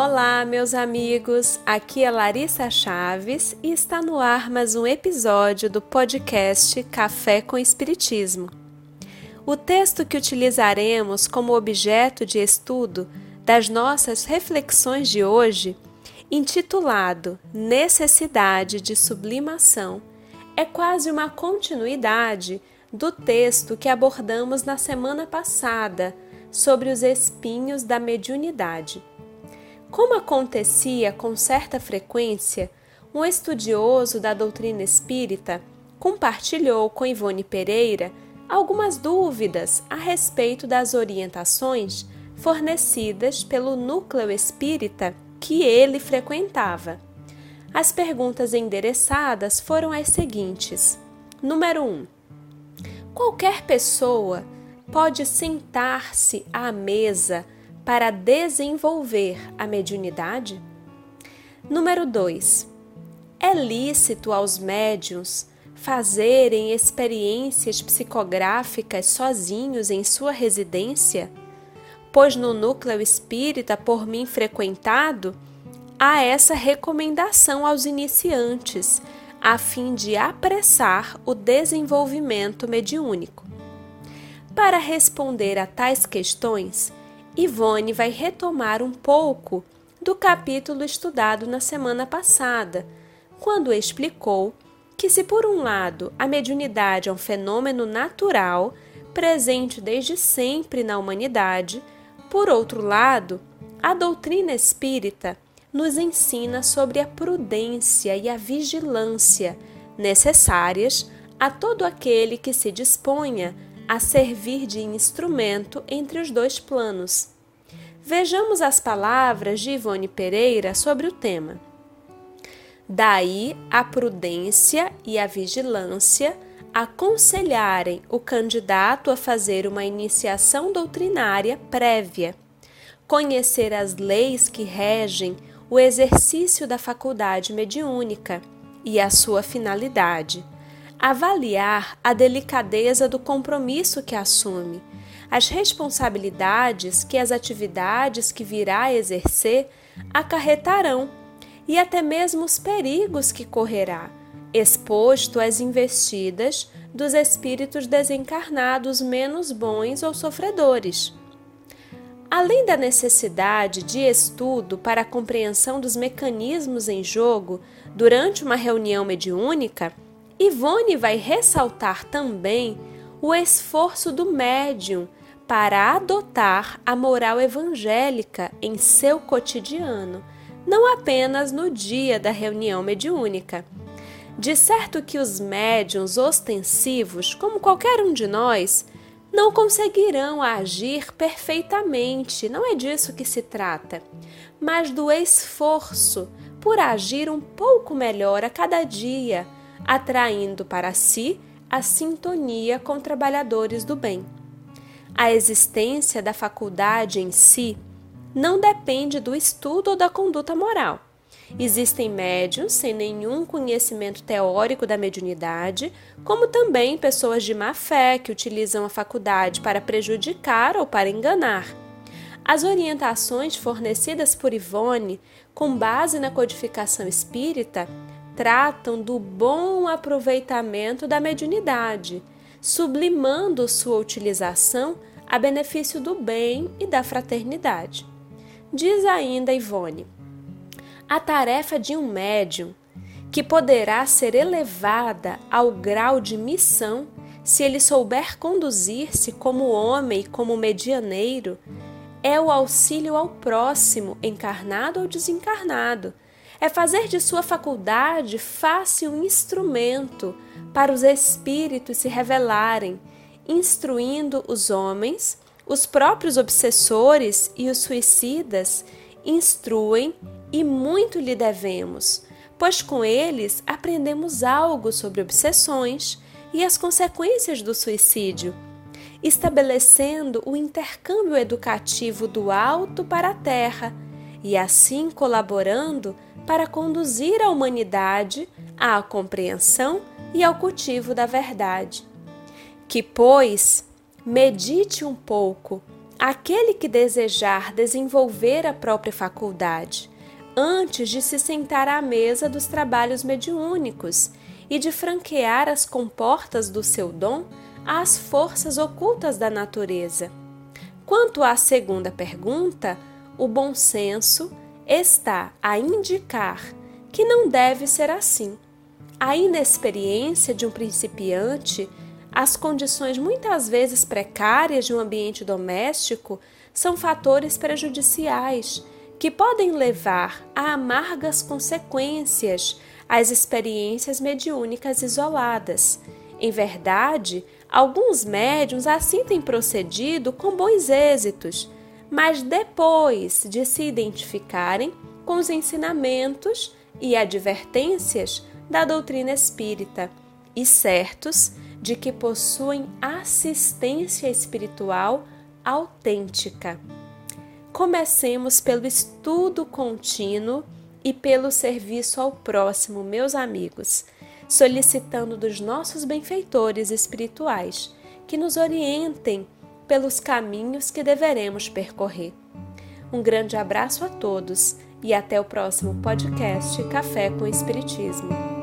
Olá, meus amigos. Aqui é Larissa Chaves e está no ar mais um episódio do podcast Café com Espiritismo. O texto que utilizaremos como objeto de estudo das nossas reflexões de hoje, intitulado Necessidade de Sublimação, é quase uma continuidade do texto que abordamos na semana passada sobre os espinhos da mediunidade. Como acontecia com certa frequência, um estudioso da doutrina espírita compartilhou com Ivone Pereira algumas dúvidas a respeito das orientações fornecidas pelo núcleo espírita que ele frequentava. As perguntas endereçadas foram as seguintes: Número 1. Um, qualquer pessoa pode sentar-se à mesa para desenvolver a mediunidade? Número 2. É lícito aos médiuns fazerem experiências psicográficas sozinhos em sua residência? Pois no núcleo espírita por mim frequentado, há essa recomendação aos iniciantes, a fim de apressar o desenvolvimento mediúnico. Para responder a tais questões, Ivone vai retomar um pouco do capítulo estudado na semana passada, quando explicou que, se por um lado a mediunidade é um fenômeno natural, presente desde sempre na humanidade, por outro lado, a doutrina espírita nos ensina sobre a prudência e a vigilância necessárias a todo aquele que se disponha a servir de instrumento entre os dois planos. Vejamos as palavras de Ivone Pereira sobre o tema. Daí a prudência e a vigilância aconselharem o candidato a fazer uma iniciação doutrinária prévia, conhecer as leis que regem o exercício da faculdade mediúnica e a sua finalidade avaliar a delicadeza do compromisso que assume, as responsabilidades que as atividades que virá a exercer acarretarão e até mesmo os perigos que correrá, exposto às investidas dos espíritos desencarnados menos bons ou sofredores. Além da necessidade de estudo para a compreensão dos mecanismos em jogo durante uma reunião mediúnica, Ivone vai ressaltar também o esforço do médium para adotar a moral evangélica em seu cotidiano, não apenas no dia da reunião mediúnica. De certo que os médiums ostensivos, como qualquer um de nós, não conseguirão agir perfeitamente, não é disso que se trata, mas do esforço por agir um pouco melhor a cada dia atraindo para si a sintonia com trabalhadores do bem. A existência da faculdade em si não depende do estudo ou da conduta moral. Existem médios sem nenhum conhecimento teórico da mediunidade, como também pessoas de má fé que utilizam a faculdade para prejudicar ou para enganar. As orientações fornecidas por Ivone, com base na codificação espírita, tratam do bom aproveitamento da mediunidade, sublimando sua utilização a benefício do bem e da fraternidade. Diz ainda Ivone: a tarefa de um médium, que poderá ser elevada ao grau de missão se ele souber conduzir-se como homem como medianeiro, é o auxílio ao próximo, encarnado ou desencarnado é fazer de sua faculdade fácil instrumento para os espíritos se revelarem, instruindo os homens, os próprios obsessores e os suicidas instruem e muito lhe devemos, pois com eles aprendemos algo sobre obsessões e as consequências do suicídio, estabelecendo o intercâmbio educativo do alto para a terra e assim colaborando para conduzir a humanidade à compreensão e ao cultivo da verdade. Que, pois, medite um pouco aquele que desejar desenvolver a própria faculdade, antes de se sentar à mesa dos trabalhos mediúnicos e de franquear as comportas do seu dom às forças ocultas da natureza. Quanto à segunda pergunta, o bom senso está a indicar que não deve ser assim. A inexperiência de um principiante, as condições muitas vezes precárias de um ambiente doméstico são fatores prejudiciais que podem levar a amargas consequências às experiências mediúnicas isoladas. Em verdade, alguns médiums assim têm procedido com bons êxitos, mas depois de se identificarem com os ensinamentos e advertências da doutrina espírita e certos de que possuem assistência espiritual autêntica. Comecemos pelo estudo contínuo e pelo serviço ao próximo, meus amigos, solicitando dos nossos benfeitores espirituais que nos orientem pelos caminhos que deveremos percorrer. Um grande abraço a todos e até o próximo podcast Café com Espiritismo.